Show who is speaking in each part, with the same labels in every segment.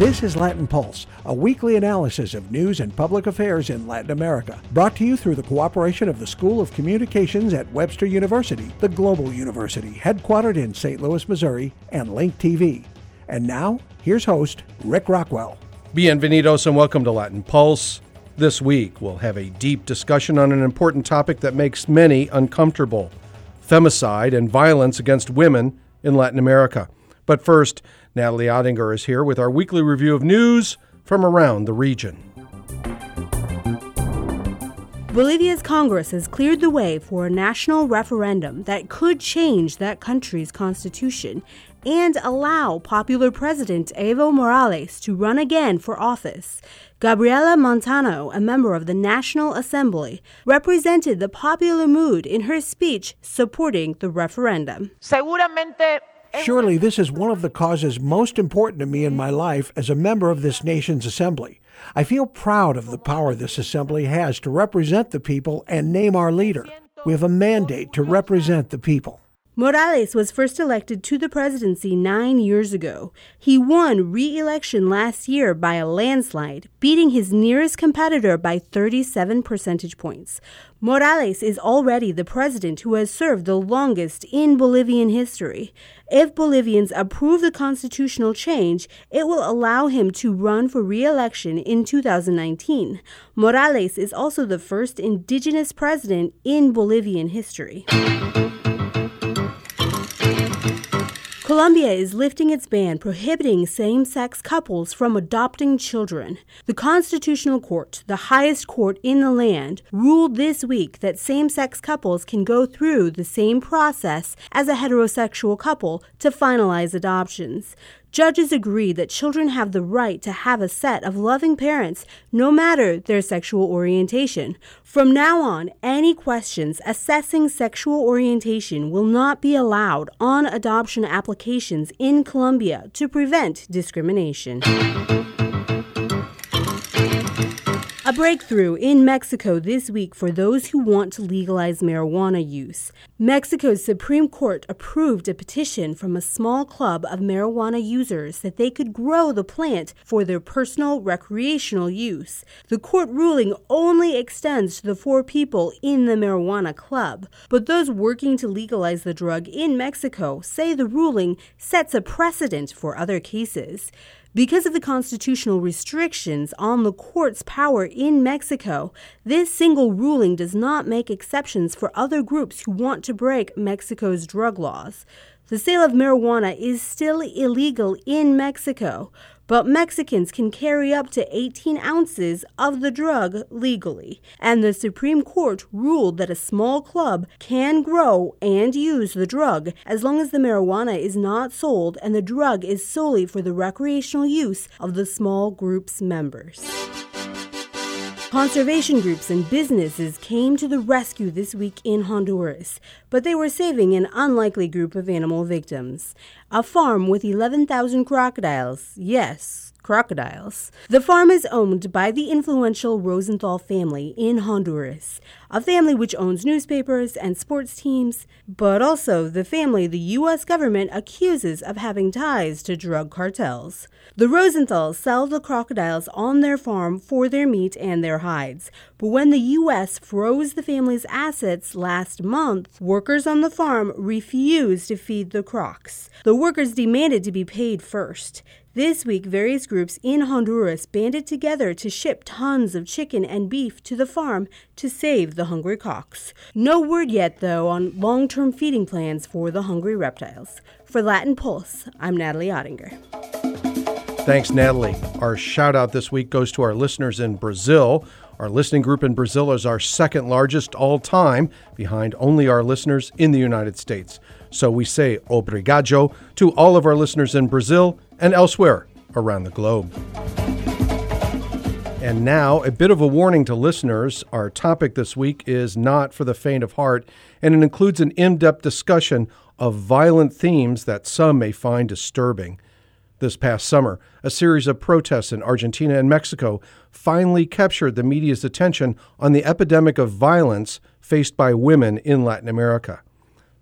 Speaker 1: This is Latin Pulse, a weekly analysis of news and public affairs in Latin America, brought to you through the cooperation of the School of Communications at Webster University, the global university headquartered in St. Louis, Missouri, and Link TV. And now, here's host Rick Rockwell.
Speaker 2: Bienvenidos and welcome to Latin Pulse. This week, we'll have a deep discussion on an important topic that makes many uncomfortable femicide and violence against women in Latin America. But first, Natalie Ottinger is here with our weekly review of news from around the region.
Speaker 3: Bolivia's Congress has cleared the way for a national referendum that could change that country's constitution and allow popular President Evo Morales to run again for office. Gabriela Montano, a member of the National Assembly, represented the popular mood in her speech supporting the referendum.
Speaker 1: Seguramente Surely this is one of the causes most important to me in my life as a member of this nation's assembly. I feel proud of the power this assembly has to represent the people and name our leader. We have a mandate to represent the people.
Speaker 3: Morales was first elected to the presidency nine years ago. He won re election last year by a landslide, beating his nearest competitor by 37 percentage points. Morales is already the president who has served the longest in Bolivian history. If Bolivians approve the constitutional change, it will allow him to run for re election in 2019. Morales is also the first indigenous president in Bolivian history. Colombia is lifting its ban prohibiting same sex couples from adopting children. The Constitutional Court, the highest court in the land, ruled this week that same sex couples can go through the same process as a heterosexual couple to finalize adoptions. Judges agree that children have the right to have a set of loving parents no matter their sexual orientation. From now on, any questions assessing sexual orientation will not be allowed on adoption applications in Colombia to prevent discrimination. A breakthrough in Mexico this week for those who want to legalize marijuana use. Mexico's Supreme Court approved a petition from a small club of marijuana users that they could grow the plant for their personal recreational use. The court ruling only extends to the four people in the marijuana club, but those working to legalize the drug in Mexico say the ruling sets a precedent for other cases. Because of the constitutional restrictions on the court's power in Mexico, this single ruling does not make exceptions for other groups who want to break Mexico's drug laws. The sale of marijuana is still illegal in Mexico, but Mexicans can carry up to 18 ounces of the drug legally. And the Supreme Court ruled that a small club can grow and use the drug as long as the marijuana is not sold and the drug is solely for the recreational use of the small group's members. Conservation groups and businesses came to the rescue this week in Honduras, but they were saving an unlikely group of animal victims. A farm with 11,000 crocodiles, yes, crocodiles. The farm is owned by the influential Rosenthal family in Honduras, a family which owns newspapers and sports teams, but also the family the U.S. government accuses of having ties to drug cartels. The Rosenthals sell the crocodiles on their farm for their meat and their hides, but when the U.S. froze the family's assets last month, workers on the farm refused to feed the crocs. The workers demanded to be paid first. This week, various groups in Honduras banded together to ship tons of chicken and beef to the farm to save the hungry cocks. No word yet, though, on long term feeding plans for the hungry reptiles. For Latin Pulse, I'm Natalie Ottinger.
Speaker 2: Thanks, Natalie. Our shout out this week goes to our listeners in Brazil. Our listening group in Brazil is our second largest all time, behind only our listeners in the United States. So we say obrigado to all of our listeners in Brazil and elsewhere around the globe. And now, a bit of a warning to listeners. Our topic this week is not for the faint of heart, and it includes an in depth discussion of violent themes that some may find disturbing. This past summer, a series of protests in Argentina and Mexico finally captured the media's attention on the epidemic of violence faced by women in Latin America.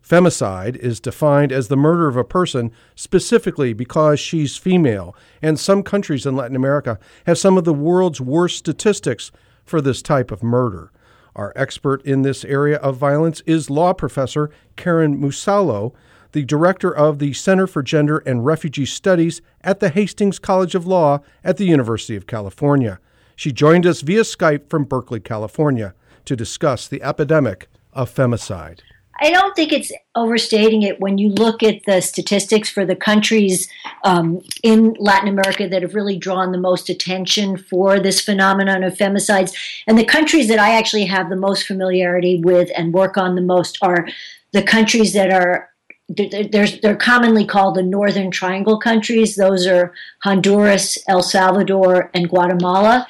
Speaker 2: Femicide is defined as the murder of a person specifically because she's female, and some countries in Latin America have some of the world's worst statistics for this type of murder. Our expert in this area of violence is law professor Karen Musalo, the director of the Center for Gender and Refugee Studies at the Hastings College of Law at the University of California. She joined us via Skype from Berkeley, California, to discuss the epidemic of femicide.
Speaker 4: I don't think it's overstating it when you look at the statistics for the countries um, in Latin America that have really drawn the most attention for this phenomenon of femicides. And the countries that I actually have the most familiarity with and work on the most are the countries that are they're, they're commonly called the Northern Triangle countries. Those are Honduras, El Salvador, and Guatemala.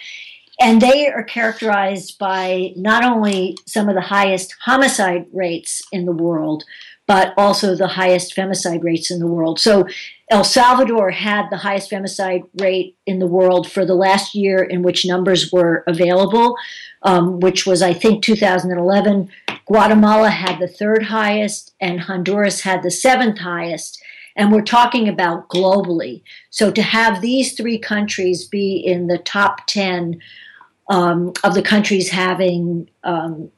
Speaker 4: And they are characterized by not only some of the highest homicide rates in the world, but also the highest femicide rates in the world. So El Salvador had the highest femicide rate in the world for the last year in which numbers were available, um, which was, I think, 2011. Guatemala had the third highest, and Honduras had the seventh highest. And we're talking about globally. So to have these three countries be in the top 10 um, of the countries having, um,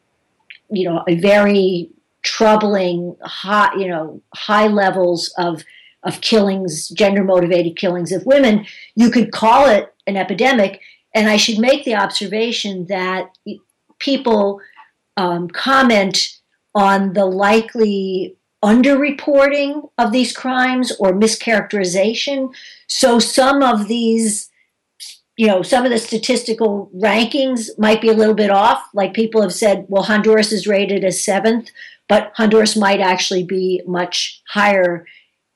Speaker 4: you know, a very troubling, high, you know, high levels of of killings, gender motivated killings of women, you could call it an epidemic. And I should make the observation that people um, comment on the likely underreporting of these crimes or mischaracterization. So some of these you know, some of the statistical rankings might be a little bit off. Like people have said, well, Honduras is rated as seventh, but Honduras might actually be much higher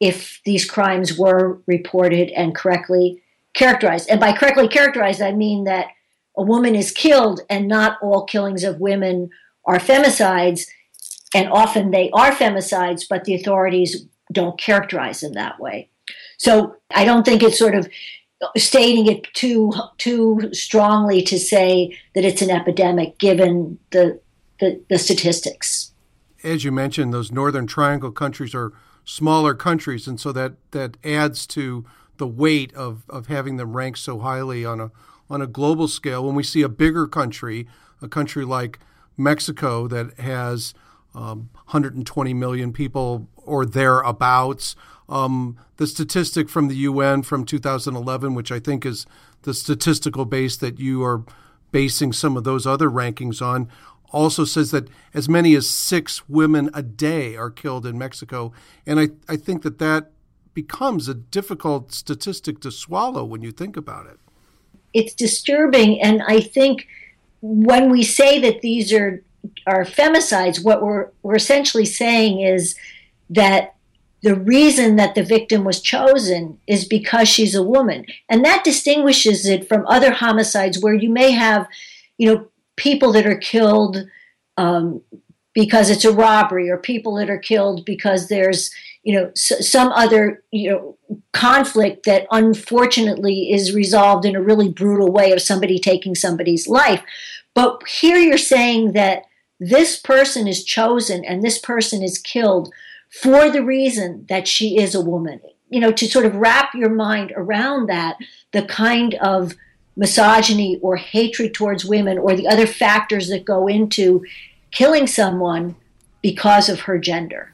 Speaker 4: if these crimes were reported and correctly characterized. And by correctly characterized, I mean that a woman is killed and not all killings of women are femicides. And often they are femicides, but the authorities don't characterize them that way. So I don't think it's sort of stating it too too strongly to say that it's an epidemic given the, the, the statistics.
Speaker 2: As you mentioned, those Northern Triangle countries are smaller countries, and so that that adds to the weight of, of having them ranked so highly on a on a global scale. When we see a bigger country, a country like Mexico that has um, 120 million people or thereabouts, um, the statistic from the UN from 2011, which I think is the statistical base that you are basing some of those other rankings on, also says that as many as six women a day are killed in Mexico. And I, I think that that becomes a difficult statistic to swallow when you think about it.
Speaker 4: It's disturbing. And I think when we say that these are, are femicides, what we're, we're essentially saying is that the reason that the victim was chosen is because she's a woman. And that distinguishes it from other homicides where you may have, you know, people that are killed um, because it's a robbery or people that are killed because there's, you know, s- some other, you know, conflict that unfortunately is resolved in a really brutal way of somebody taking somebody's life. But here you're saying that this person is chosen and this person is killed for the reason that she is a woman. You know, to sort of wrap your mind around that, the kind of misogyny or hatred towards women or the other factors that go into killing someone because of her gender.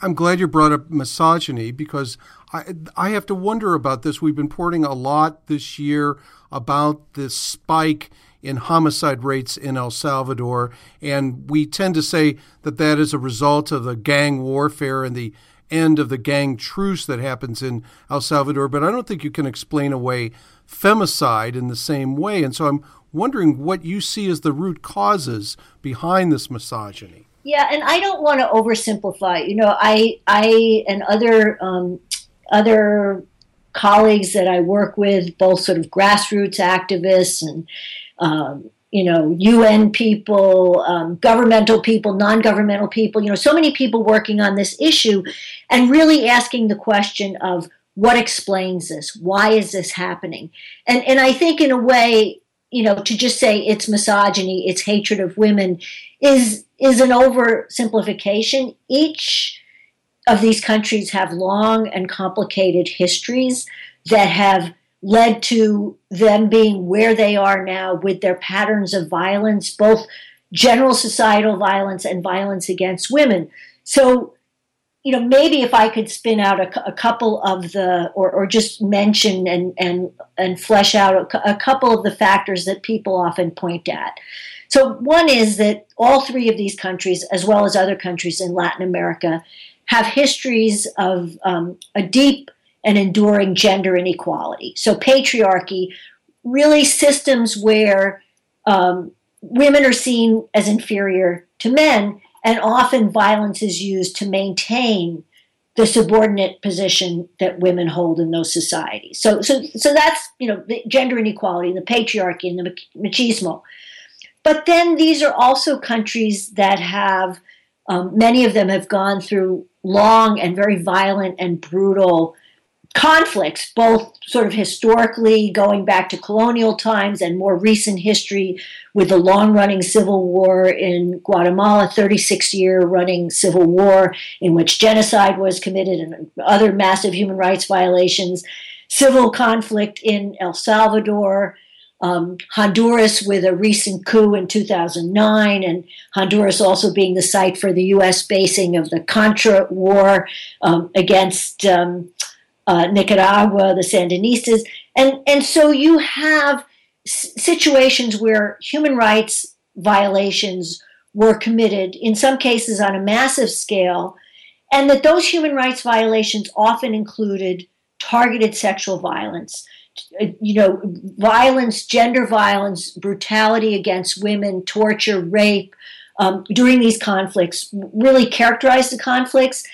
Speaker 2: I'm glad you brought up misogyny because I, I have to wonder about this. We've been reporting a lot this year about this spike in homicide rates in El Salvador. And we tend to say that that is a result of the gang warfare and the end of the gang truce that happens in El Salvador. But I don't think you can explain away femicide in the same way. And so I'm wondering what you see as the root causes behind this misogyny.
Speaker 4: Yeah, and I don't want to oversimplify. You know, I I and other um, other colleagues that I work with, both sort of grassroots activists and um, you know, UN people, um, governmental people, non governmental people, you know, so many people working on this issue and really asking the question of what explains this? Why is this happening? And, and I think, in a way, you know, to just say it's misogyny, it's hatred of women is, is an oversimplification. Each of these countries have long and complicated histories that have led to them being where they are now with their patterns of violence, both general societal violence and violence against women. So, you know, maybe if I could spin out a, a couple of the, or, or just mention and, and, and flesh out a, a couple of the factors that people often point at. So, one is that all three of these countries, as well as other countries in Latin America, have histories of um, a deep and enduring gender inequality. So, patriarchy, really systems where um, women are seen as inferior to men, and often violence is used to maintain the subordinate position that women hold in those societies. So, so, so that's you know the gender inequality, the patriarchy, and the machismo. But then these are also countries that have um, many of them have gone through long and very violent and brutal conflicts, both sort of historically going back to colonial times and more recent history with the long running civil war in Guatemala, 36 year running civil war in which genocide was committed and other massive human rights violations, civil conflict in El Salvador. Um, Honduras with a recent coup in 2009, and Honduras also being the site for the U.S. basing of the Contra war um, against um, uh, Nicaragua, the Sandinistas, and and so you have s- situations where human rights violations were committed, in some cases on a massive scale, and that those human rights violations often included targeted sexual violence. Uh, you know, violence, gender violence, brutality against women, torture, rape um, during these conflicts really characterized the conflicts.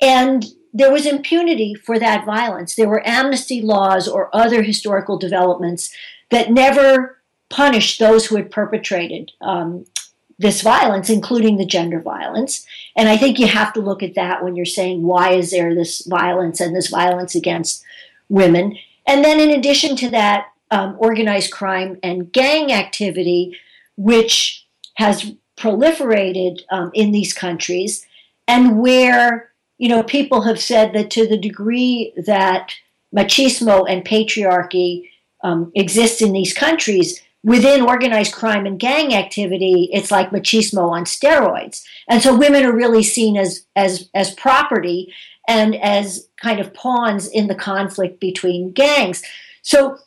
Speaker 4: And there was impunity for that violence. There were amnesty laws or other historical developments that never punished those who had perpetrated um, this violence, including the gender violence. And I think you have to look at that when you're saying, why is there this violence and this violence against women? And then, in addition to that, um, organized crime and gang activity, which has proliferated um, in these countries, and where you know, people have said that to the degree that machismo and patriarchy um, exists in these countries, within organized crime and gang activity, it's like machismo on steroids. And so women are really seen as as as property and as kind of pawns in the conflict between gangs. So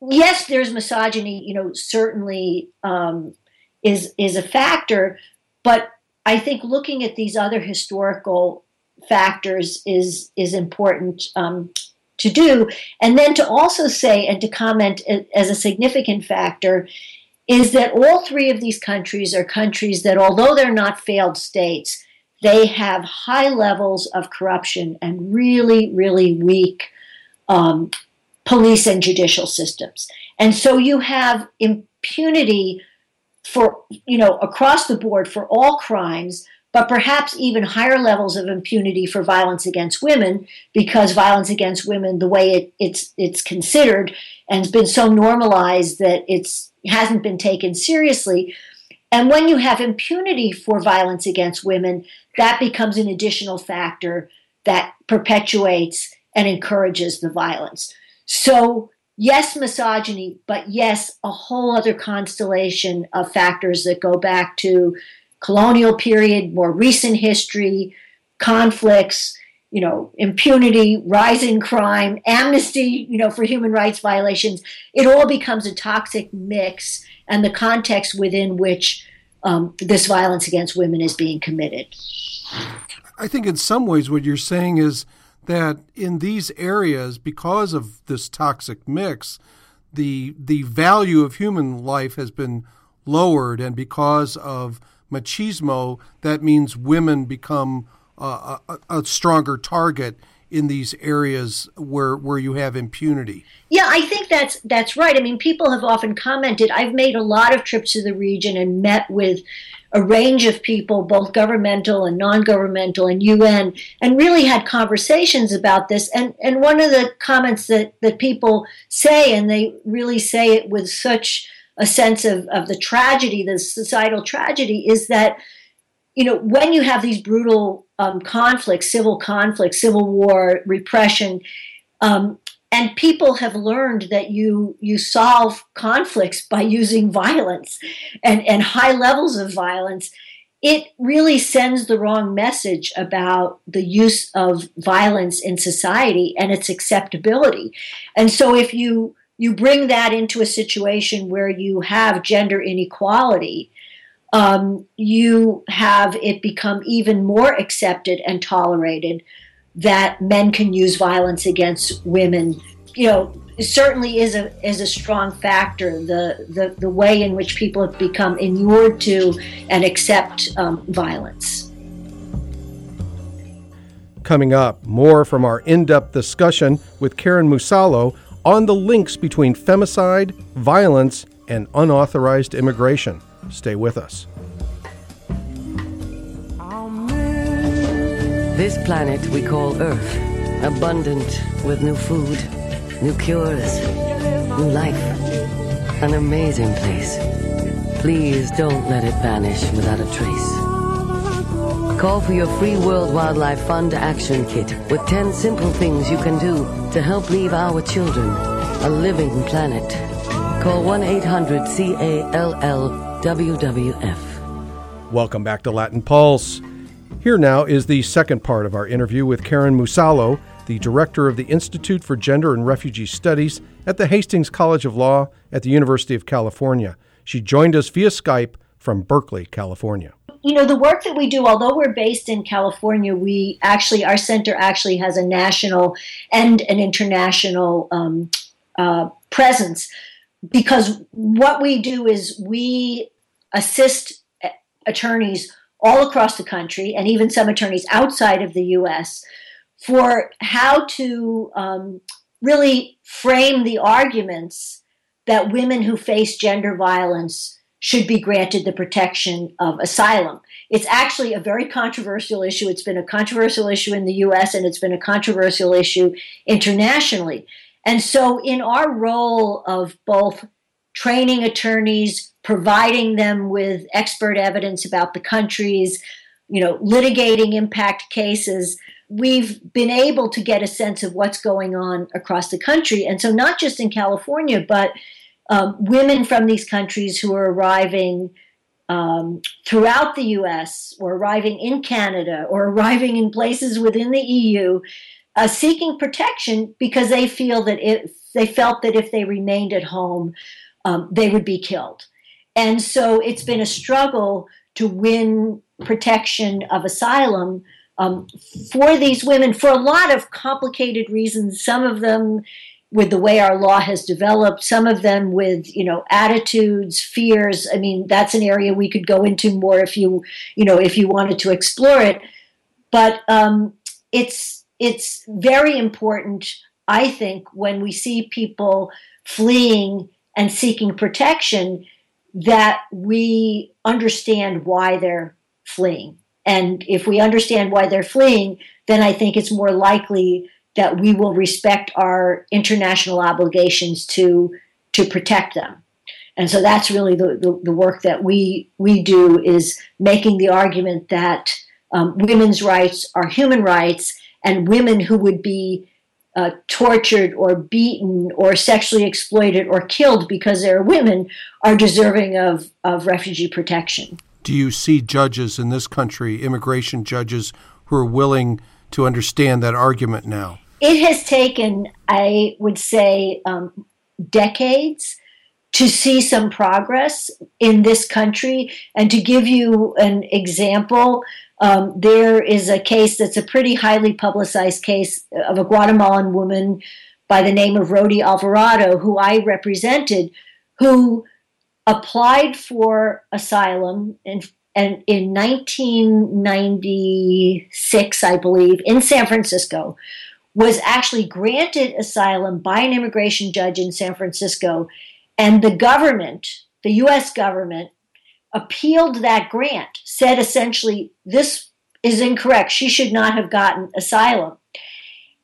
Speaker 4: yes, there's misogyny. You know, certainly um, is is a factor, but I think looking at these other historical factors is is important um, to do, and then to also say and to comment as a significant factor is that all three of these countries are countries that, although they're not failed states, they have high levels of corruption and really, really weak um, police and judicial systems. And so you have impunity for, you know, across the board for all crimes, but perhaps even higher levels of impunity for violence against women because violence against women, the way it, it's it's considered and has been so normalized that it's hasn't been taken seriously. And when you have impunity for violence against women, that becomes an additional factor that perpetuates and encourages the violence. So, yes, misogyny, but yes, a whole other constellation of factors that go back to colonial period, more recent history, conflicts, you know, impunity, rising crime, amnesty, you know, for human rights violations. It all becomes a toxic mix and the context within which um, this violence against women is being committed.
Speaker 2: I think in some ways what you're saying is that in these areas, because of this toxic mix, the the value of human life has been lowered, and because of machismo, that means women become a, a, stronger target in these areas where where you have impunity.
Speaker 4: Yeah, I think that's that's right. I mean, people have often commented. I've made a lot of trips to the region and met with a range of people, both governmental and non-governmental and UN, and really had conversations about this. And and one of the comments that that people say, and they really say it with such a sense of, of the tragedy, the societal tragedy, is that, you know, when you have these brutal um, conflict, civil conflict, civil war, repression. Um, and people have learned that you you solve conflicts by using violence and, and high levels of violence it really sends the wrong message about the use of violence in society and its acceptability. And so if you you bring that into a situation where you have gender inequality, um, you have it become even more accepted and tolerated that men can use violence against women. You know, certainly is a is a strong factor. The the, the way in which people have become inured to and accept um, violence.
Speaker 2: Coming up, more from our in-depth discussion with Karen Musalo on the links between femicide, violence, and unauthorized immigration. Stay with us.
Speaker 5: This planet we call Earth, abundant with new food new cures, new life. An amazing place. Please don't let it vanish without a trace. Call for your free World Wildlife Fund Action Kit with 10 simple things you can do to help leave our children a living planet. Call 1 800 CALL WWF.
Speaker 2: Welcome back to Latin Pulse. Here now is the second part of our interview with Karen Musalo, the director of the Institute for Gender and Refugee Studies at the Hastings College of Law at the University of California. She joined us via Skype from Berkeley, California.
Speaker 4: You know, the work that we do, although we're based in California, we actually, our center actually has a national and an international um, uh, presence because what we do is we assist attorneys all across the country and even some attorneys outside of the US for how to um, really frame the arguments that women who face gender violence should be granted the protection of asylum. It's actually a very controversial issue. It's been a controversial issue in the US and it's been a controversial issue internationally. And so, in our role of both training attorneys, providing them with expert evidence about the countries, you know, litigating impact cases, we've been able to get a sense of what's going on across the country. And so, not just in California, but um, women from these countries who are arriving um, throughout the US or arriving in Canada or arriving in places within the EU uh, seeking protection because they feel that if they felt that if they remained at home, um, they would be killed. And so it's been a struggle to win protection of asylum um, for these women for a lot of complicated reasons. Some of them with the way our law has developed, some of them with you know attitudes, fears. I mean, that's an area we could go into more if you you know if you wanted to explore it. But um, it's it's very important, I think, when we see people fleeing and seeking protection, that we understand why they're fleeing and if we understand why they're fleeing, then I think it's more likely that we will respect our international obligations to to protect them. And so that's really the, the, the work that we we do is making the argument that um, women's rights are human rights, and women who would be uh, tortured or beaten or sexually exploited or killed because they're women are deserving of, of refugee protection
Speaker 2: do you see judges in this country, immigration judges, who are willing to understand that argument now?
Speaker 4: It has taken, I would say, um, decades to see some progress in this country. And to give you an example, um, there is a case that's a pretty highly publicized case of a Guatemalan woman by the name of Rodi Alvarado, who I represented, who applied for asylum in, and in 1996, I believe, in San Francisco, was actually granted asylum by an immigration judge in San Francisco. And the government, the US government, appealed that grant, said essentially, this is incorrect. She should not have gotten asylum.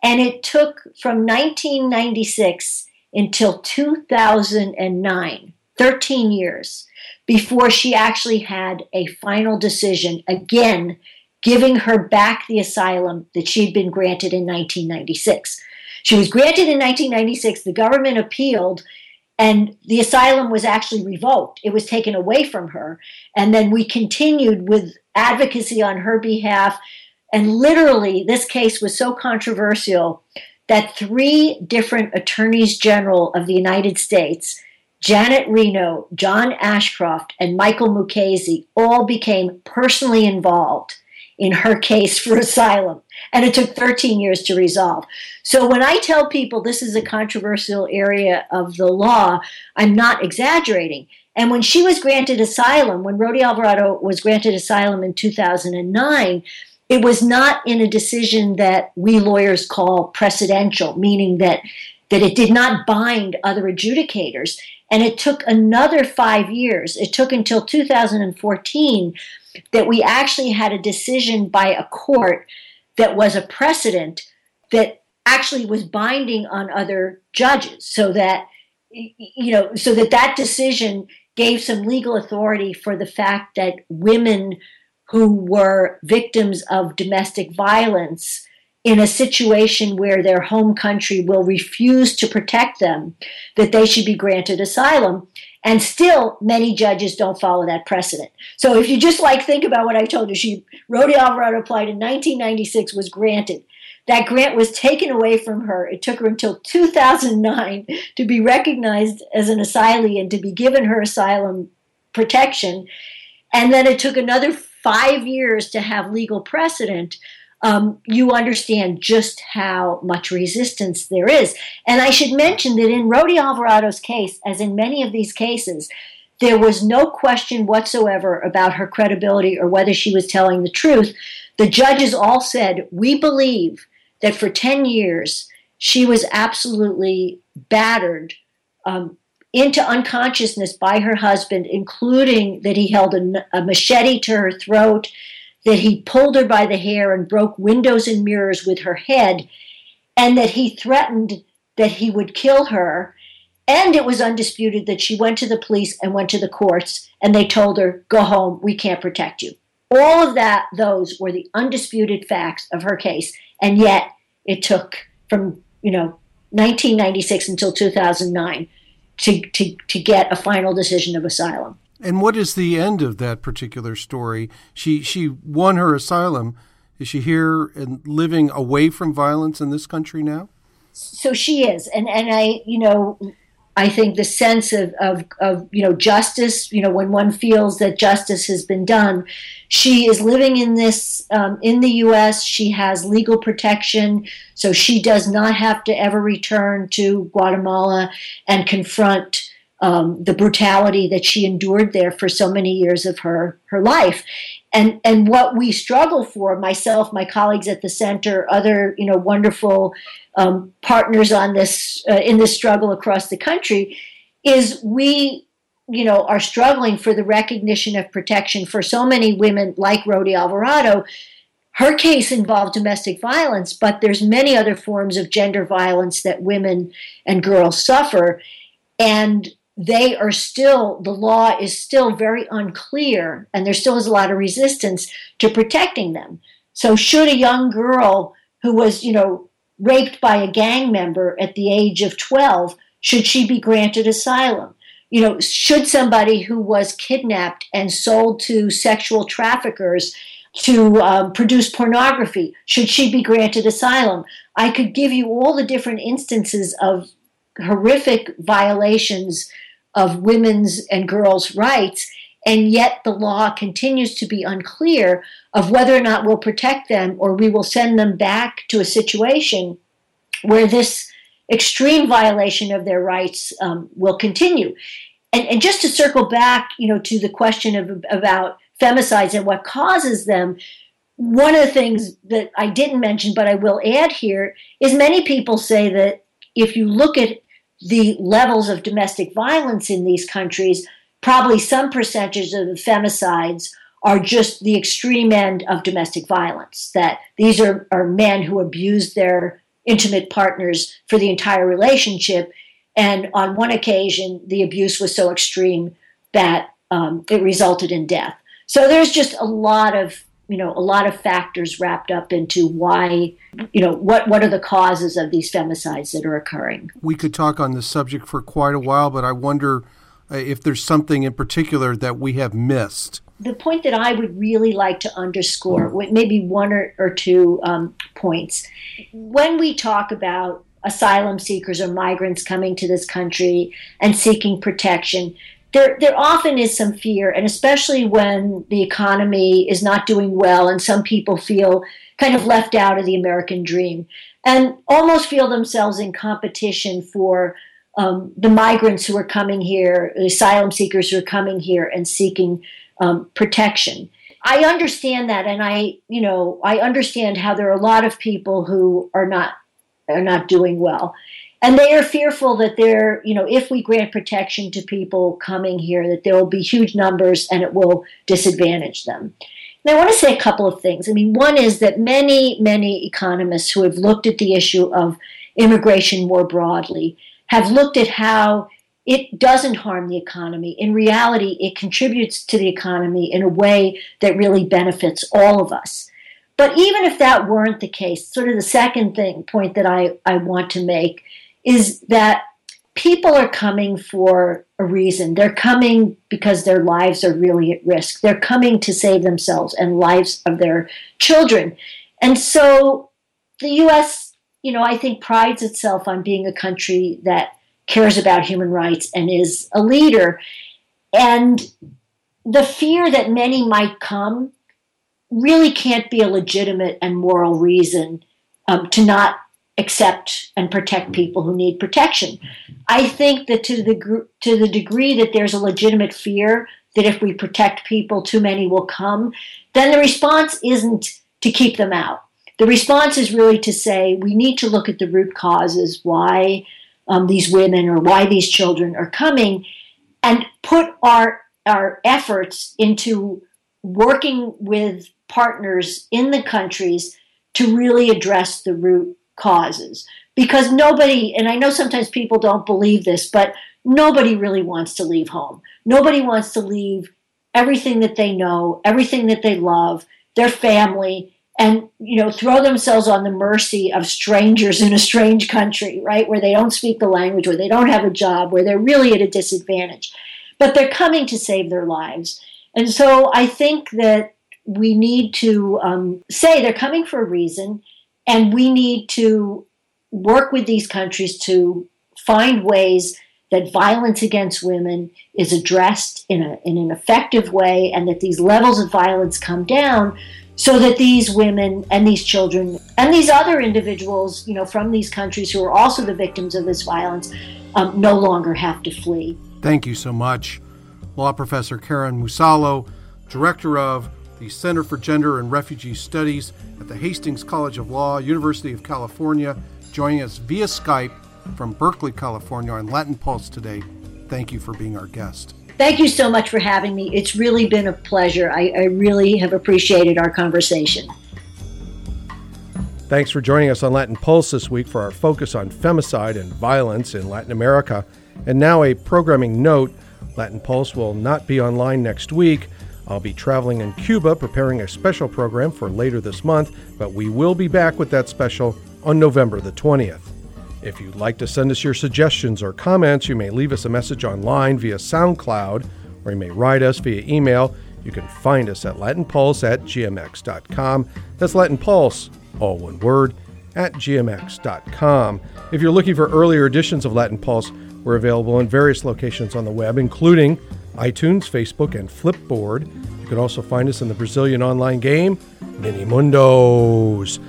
Speaker 4: And it took from 1996 until 2009 13 years before she actually had a final decision again giving her back the asylum that she'd been granted in 1996. She was granted in 1996. The government appealed, and the asylum was actually revoked. It was taken away from her. And then we continued with advocacy on her behalf. And literally, this case was so controversial that three different attorneys general of the United States Janet Reno, John Ashcroft, and Michael Mukasey all became personally involved in her case for asylum. And it took 13 years to resolve. So when I tell people this is a controversial area of the law, I'm not exaggerating. And when she was granted asylum, when Rodi Alvarado was granted asylum in 2009, it was not in a decision that we lawyers call precedential, meaning that that it did not bind other adjudicators. And it took another five years. It took until 2014 that we actually had a decision by a court that was a precedent that actually was binding on other judges so that you know so that that decision gave some legal authority for the fact that women who were victims of domestic violence in a situation where their home country will refuse to protect them, that they should be granted asylum. And still, many judges don't follow that precedent. So if you just like think about what I told you, she Rodi Alvarado applied in 1996, was granted. That grant was taken away from her. It took her until 2009 to be recognized as an asylee and to be given her asylum protection. And then it took another five years to have legal precedent um, you understand just how much resistance there is. And I should mention that in Rodi Alvarado's case, as in many of these cases, there was no question whatsoever about her credibility or whether she was telling the truth. The judges all said, We believe that for 10 years she was absolutely battered um, into unconsciousness by her husband, including that he held a, a machete to her throat that he pulled her by the hair and broke windows and mirrors with her head, and that he threatened that he would kill her. And it was undisputed that she went to the police and went to the courts, and they told her, Go home, we can't protect you. All of that, those were the undisputed facts of her case. And yet it took from, you know, 1996 until 2009 to, to, to get a final decision of asylum.
Speaker 2: And what is the end of that particular story? She she won her asylum. Is she here and living away from violence in this country now?
Speaker 4: So she is, and and I you know I think the sense of, of, of, you know justice, you know, when one feels that justice has been done, she is living in this um, in the U.S. She has legal protection, so she does not have to ever return to Guatemala and confront um, the brutality that she endured there for so many years of her her life. And and what we struggle for myself my colleagues at the center other you know wonderful um, partners on this uh, in this struggle across the country is we you know are struggling for the recognition of protection for so many women like Rodi Alvarado. Her case involved domestic violence but there's many other forms of gender violence that women and girls suffer. And they are still, the law is still very unclear, and there still is a lot of resistance to protecting them. So, should a young girl who was, you know, raped by a gang member at the age of 12, should she be granted asylum? You know, should somebody who was kidnapped and sold to sexual traffickers to um, produce pornography, should she be granted asylum? I could give you all the different instances of horrific violations of women's and girls' rights, and yet the law continues to be unclear of whether or not we'll protect them or we will send them back to a situation where this extreme violation of their rights um, will continue. And, and, just to circle back, you know, to the question of about femicides and what causes them, one of the things that I didn't mention, but I will add here, is many people say that if you look at the levels of domestic violence in these countries, probably some percentage of the femicides are just the extreme end of domestic violence. That these are, are men who abuse their intimate partners for the entire relationship. And on one occasion, the abuse was so extreme that um, it resulted in death. So there's just a lot of you know a lot of factors wrapped up into why you know what what are the causes of these femicides that are occurring?
Speaker 2: We could talk on this subject for quite a while but i wonder uh, if there's something in particular that we have missed.
Speaker 4: The point that i would really like to underscore maybe one or, or two um, points. When we talk about asylum seekers or migrants coming to this country and seeking protection there, there often is some fear, and especially when the economy is not doing well and some people feel kind of left out of the American dream and almost feel themselves in competition for um, the migrants who are coming here, the asylum seekers who are coming here and seeking um, protection. I understand that, and I, you know, I understand how there are a lot of people who are not are not doing well and they are fearful that there, you know, if we grant protection to people coming here, that there will be huge numbers and it will disadvantage them. And I want to say a couple of things. I mean, one is that many, many economists who have looked at the issue of immigration more broadly have looked at how it doesn't harm the economy. In reality, it contributes to the economy in a way that really benefits all of us. But even if that weren't the case, sort of the second thing point that I, I want to make is that people are coming for a reason. They're coming because their lives are really at risk. They're coming to save themselves and lives of their children. And so the US, you know, I think prides itself on being a country that cares about human rights and is a leader. And the fear that many might come really can't be a legitimate and moral reason um, to not accept and protect people who need protection. I think that to the to the degree that there's a legitimate fear that if we protect people, too many will come, then the response isn't to keep them out. The response is really to say we need to look at the root causes why um, these women or why these children are coming, and put our our efforts into working with partners in the countries to really address the root causes. Because nobody and i know sometimes people don't believe this but nobody really wants to leave home. Nobody wants to leave everything that they know everything that they love their family and you know throw themselves on the mercy of strangers in a strange country right? Where they don't speak the language where they don't have a job where they're really at a disadvantage. But they're coming to save their lives. And so i think that we need to um, say they're coming for a reason and we need to work with these countries to find ways that violence against women is addressed in, a, in an effective way and that these levels of violence come down so that these women and these children and these other individuals you know from these countries who are also the victims of this violence um, no longer have to flee.
Speaker 2: Thank you so much. Law professor karen musalo director of the Center for Gender and Refugee Studies at the Hastings College of Law, University of California, joining us via Skype from Berkeley, California on Latin Pulse today. Thank you for being our guest.
Speaker 4: Thank you so much for having me. It's really been a pleasure. I, I really have appreciated our conversation.
Speaker 2: Thanks for joining us on Latin Pulse this week for our focus on femicide and violence in Latin America. And now, a programming note Latin Pulse will not be online next week. I'll be traveling in Cuba preparing a special program for later this month, but we will be back with that special on November the 20th. If you'd like to send us your suggestions or comments, you may leave us a message online via SoundCloud or you may write us via email. You can find us at latinpulse at gmx.com. That's Latin Pulse, all one word, at gmx.com. If you're looking for earlier editions of Latin Pulse, we're available in various locations on the web, including iTunes, Facebook, and Flipboard. You can also find us in the Brazilian online game, Minimundos.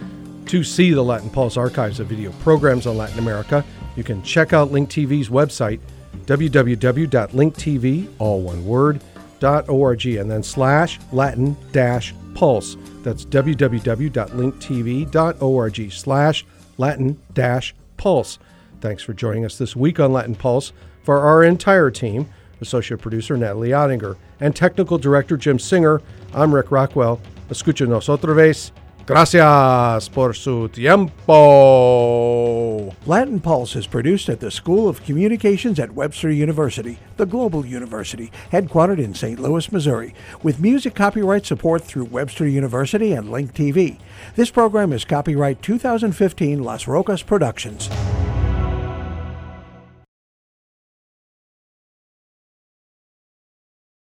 Speaker 2: To see the Latin Pulse archives of video programs on Latin America, you can check out Link TV's website, www.linktv, all one word, .org, and then slash Latin dash pulse. That's www.linktv.org slash Latin dash pulse. Thanks for joining us this week on Latin Pulse. For our entire team, Associate Producer Natalie Ottinger, and Technical Director Jim Singer. I'm Rick Rockwell. Escúchenos otra vez Gracias por su tiempo.
Speaker 1: Latin Pulse is produced at the School of Communications at Webster University, the global university, headquartered in St. Louis, Missouri, with music copyright support through Webster University and Link TV. This program is copyright 2015 Las Rocas Productions.